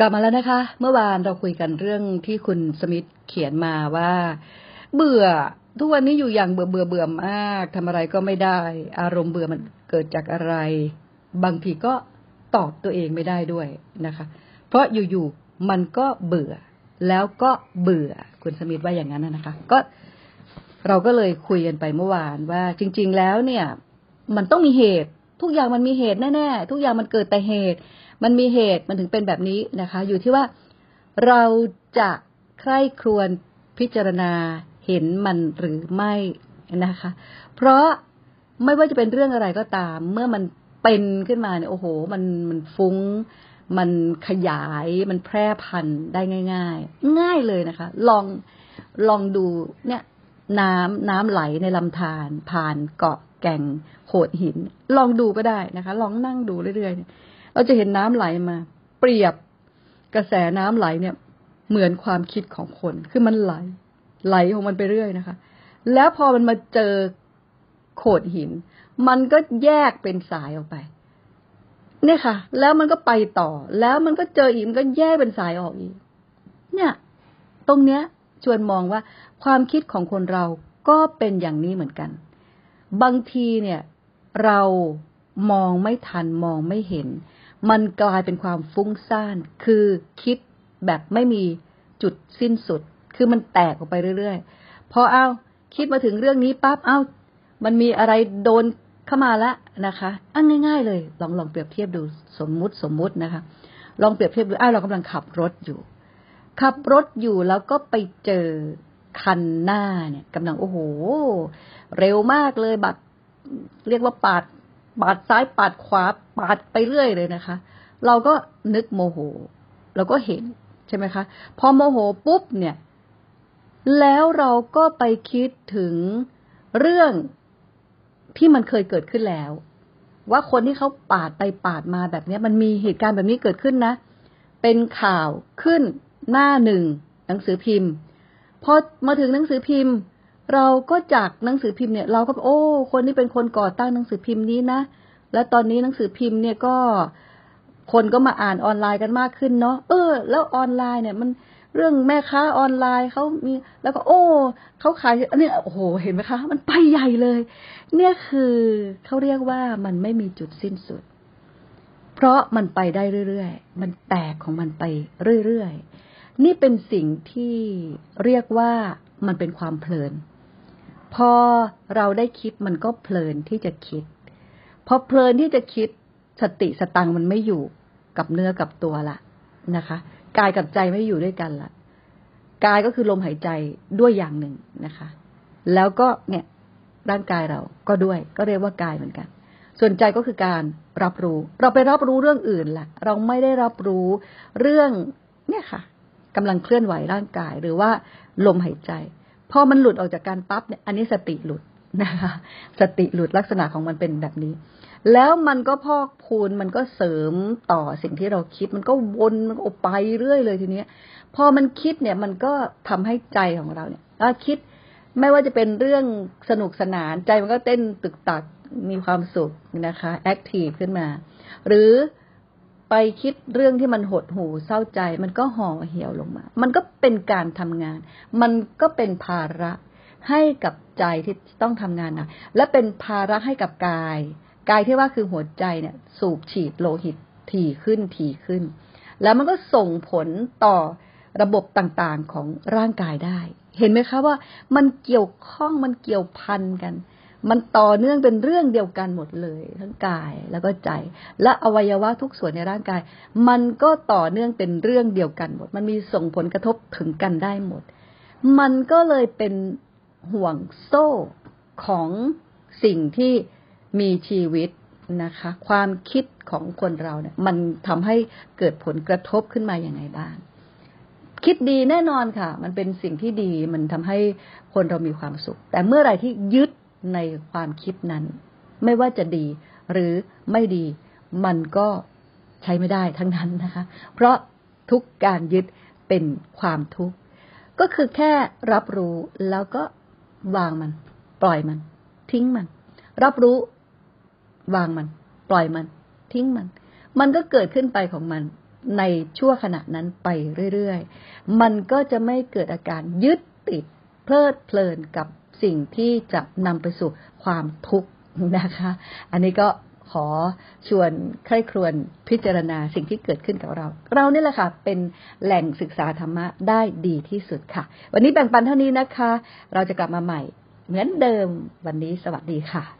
กลับมาแล้วนะคะ เมื่อวานเราคุยกันเรื่องที่คุณสมิธเขียนมาว่า เบื่อทุกวันนี้อยู่อย่างเบื่อเบื่อเบื่อมากทำอะไรก็ไม่ได้ อารมณ์เบื่อมันเกิดจากอะไร บางทีก็ตอบตัวเองไม่ได้ด้วยนะคะ เพราะอยู่ๆมันก็เบื่อ แล้วก็เบื่อคุณสมิธว่าอย่างนั้นนะคะ ก็เราก็เลยคุยกันไปเมื่อวานว่า จริง ๆ แล้วเนี่ย มันต้องมีเหตุ ทุกอย่างมันมีเหตุแน่ๆทุกอย่างมันเกิดแต่เหตุ มันมีเหตุมันถึงเป็นแบบนี้นะคะ อยู่ที่ว่าเราจะใคร่ครวญพิจารณาเห็นมันหรือไม่นะคะ เพราะไม่ว่าจะเป็นเรื่องอะไรก็ตาม เมื่อมันเป็นขึ้นมาเนี่ยโอ้โห มันมันฟุ้ง มันขยายมันแพร่พันธุ์ได้ง่าย ๆ ง่ายเลยนะคะ ลองลองดูเนี่ยน้ำน้ำไหลในลำธารผ่านเกาะแก่งโขดหิน ลองดูก็ได้นะคะ ลองนั่งดูเรื่อยๆ เราจะเห็นน้ำไหลมา เปรียบกระแสน้ำไหลเนี่ย เหมือนความคิดของคน คือมันไหล ไหลของมันไปเรื่อยนะคะ แล้วพอมันมาเจอโขดหิน มันก็แยกเป็นสายออกไป เนี่ยค่ะ แล้วมันก็ไปต่อ แล้วมันก็เจออีกมันก็แยกเป็นสายออกอีก เนี่ย ตรงเนี้ย ชวนมองว่าความคิดของคนเราก็เป็นอย่างนี้เหมือนกัน บางทีเนี่ย เรามองไม่ทันมองไม่เห็น มันกลายเป็นความฟุ้งซ่าน คือคิดแบบไม่มีจุดสิ้นสุด คือมันแตกออกไปเรื่อยๆ พอเอาคิดมาถึงเรื่องนี้ปั๊บ เอามันมีอะไรโดนเข้ามาแล้วนะคะอันง่าย ๆ เลย ลองลองเปรียบเทียบดูสมมุติสมมุตินะคะ ลองเปรียบเทียบดูอ้าวเรากำลังขับรถอยู่ ขับรถอยู่แล้วก็ไปเจอคันหน้าเนี่ยกำลังโอ้โห เร็วมากเลยบัดเรียกว่าปาด ปาดซ้ายปาดขวาปาดไปเรื่อยเลยนะคะ เราก็นึกโมโหเราก็เห็นใช่ไหมคะพอโมโหปุ๊บเนี่ย แล้วเราก็ไปคิดถึงเรื่องที่มันเคยเกิดขึ้นแล้ว ว่าคนที่เขาปาดไปปาดมาแบบนี้มันมีเหตุการณ์แบบนี้เกิดขึ้นนะ เป็นข่าวขึ้นหน้าหนึ่งหนังสือพิมพ์พอมาถึงหนังสือพิมพ์ เราก็จากหนังสือพิมพ์เนี่ย เราก็โอ้ คนนี้เป็นคนก่อตั้งหนังสือพิมพ์นี้นะ แล้วตอนนี้หนังสือพิมพ์เนี่ยก็คนก็มาอ่านออนไลน์กันมากขึ้นเนาะเออ แล้วออนไลน์เนี่ยมันเรื่องแม่ค้าออนไลน์เขามี แล้วก็ โอ้เขาขายอันนี้โอ้โหเห็นไหมคะ มันไปใหญ่เลย เนี่ยคือเขาเรียกว่ามันไม่มีจุดสิ้นสุด เพราะมันไปได้เรื่อยๆ มันแตกของมันไปเรื่อยๆ นี่เป็นสิ่งที่เรียกว่ามันเป็นความเพลิน พอเราได้คิดมันก็เพลินที่จะคิด พอเพลินที่จะคิดสติสตังมันไม่อยู่กับเนื้อกับตัวละนะคะกายกับใจไม่อยู่ด้วยกันละกายก็คือลมหายใจด้วยอย่างหนึ่งนะคะ แล้วก็เนี่ยร่างกายเราก็ด้วย ก็เรียกว่ากายเหมือนกัน ส่วนใจก็คือการรับรู้ เราไปรับรู้เรื่องอื่นละเราไม่ได้รับรู้เรื่องเนี่ยค่ะกำลังเคลื่อนไหวร่างกายหรือว่าลมหายใจ พอมันหลุดออกจากการปั๊บเนี่ย อันนี้สติหลุดนะคะสติหลุดลักษณะของมันเป็นแบบนี้ แล้วมันก็พอกพูนมันก็เสริมต่อสิ่งที่เราคิด มันก็วนมันก็ไปเรื่อยเลยทีเนี้ย พอมันคิดเนี่ยมันก็ทำให้ใจของเราเนี่ยคิดไม่ว่าจะเป็นเรื่องสนุกสนานใจมันก็เต้นตึกตักมีความสุขนะคะแอคทีฟขึ้นมา หรือ ไปคิดเรื่องที่มันหดหูเศร้าใจ มันก็ห่อเหี่ยวลงมา มันก็เป็นการทำงาน มันก็เป็นภาระให้กับใจที่ต้องทำงานนะและเป็นภาระให้กับกาย กายที่ว่าคือหัวใจเนี่ย สูบฉีดโลหิตถี่ขึ้นถี่ขึ้น แล้วมันก็ส่งผลต่อระบบต่างๆของร่างกายได้ เห็นไหมคะว่ามันเกี่ยวข้องมันเกี่ยวพันกัน มันต่อเนื่องเป็นเรื่องเดียวกันหมดเลย ทั้งกายแล้วก็ใจ และอวัยวะทุกส่วนในร่างกาย มันก็ต่อเนื่องเป็นเรื่องเดียวกันหมด มันมีส่งผลกระทบถึงกันได้หมด มันก็เลยเป็นห่วงโซ่ของสิ่งที่มีชีวิตนะคะ ความคิดของคนเราเนี่ย มันทำให้เกิดผลกระทบขึ้นมาอย่างไงบ้างคิดดีแน่นอนค่ะ มันเป็นสิ่งที่ดี มันทำให้คนเรามีความสุข แต่เมื่อไรที่ยึด ในความคิดนั้น ไม่ว่าจะดีหรือไม่ดี มันก็ใช้ไม่ได้ทั้งนั้นนะคะ เพราะทุกการยึดเป็นความทุกข์ ก็คือแค่รับรู้แล้วก็วางมัน ปล่อยมัน ทิ้งมัน รับรู้ วางมัน ปล่อยมัน ทิ้งมัน มันก็เกิดขึ้นไปของมัน ในชั่วขณะนั้นไปเรื่อยๆ มันก็จะไม่เกิดอาการยึดติดเพลิดเพลินกับ สิ่งที่จะนำไปสู่ความทุกข์นะคะ อันนี้ก็ขอชวนใคร่ครวญพิจารณาสิ่งที่เกิดขึ้นกับเรา เรานี่แหละค่ะ เป็นแหล่งศึกษาธรรมะได้ดีที่สุดค่ะ วันนี้แบ่งปันเท่านี้นะคะ เราจะกลับมาใหม่ เหมือนเดิมวันนี้สวัสดีค่ะ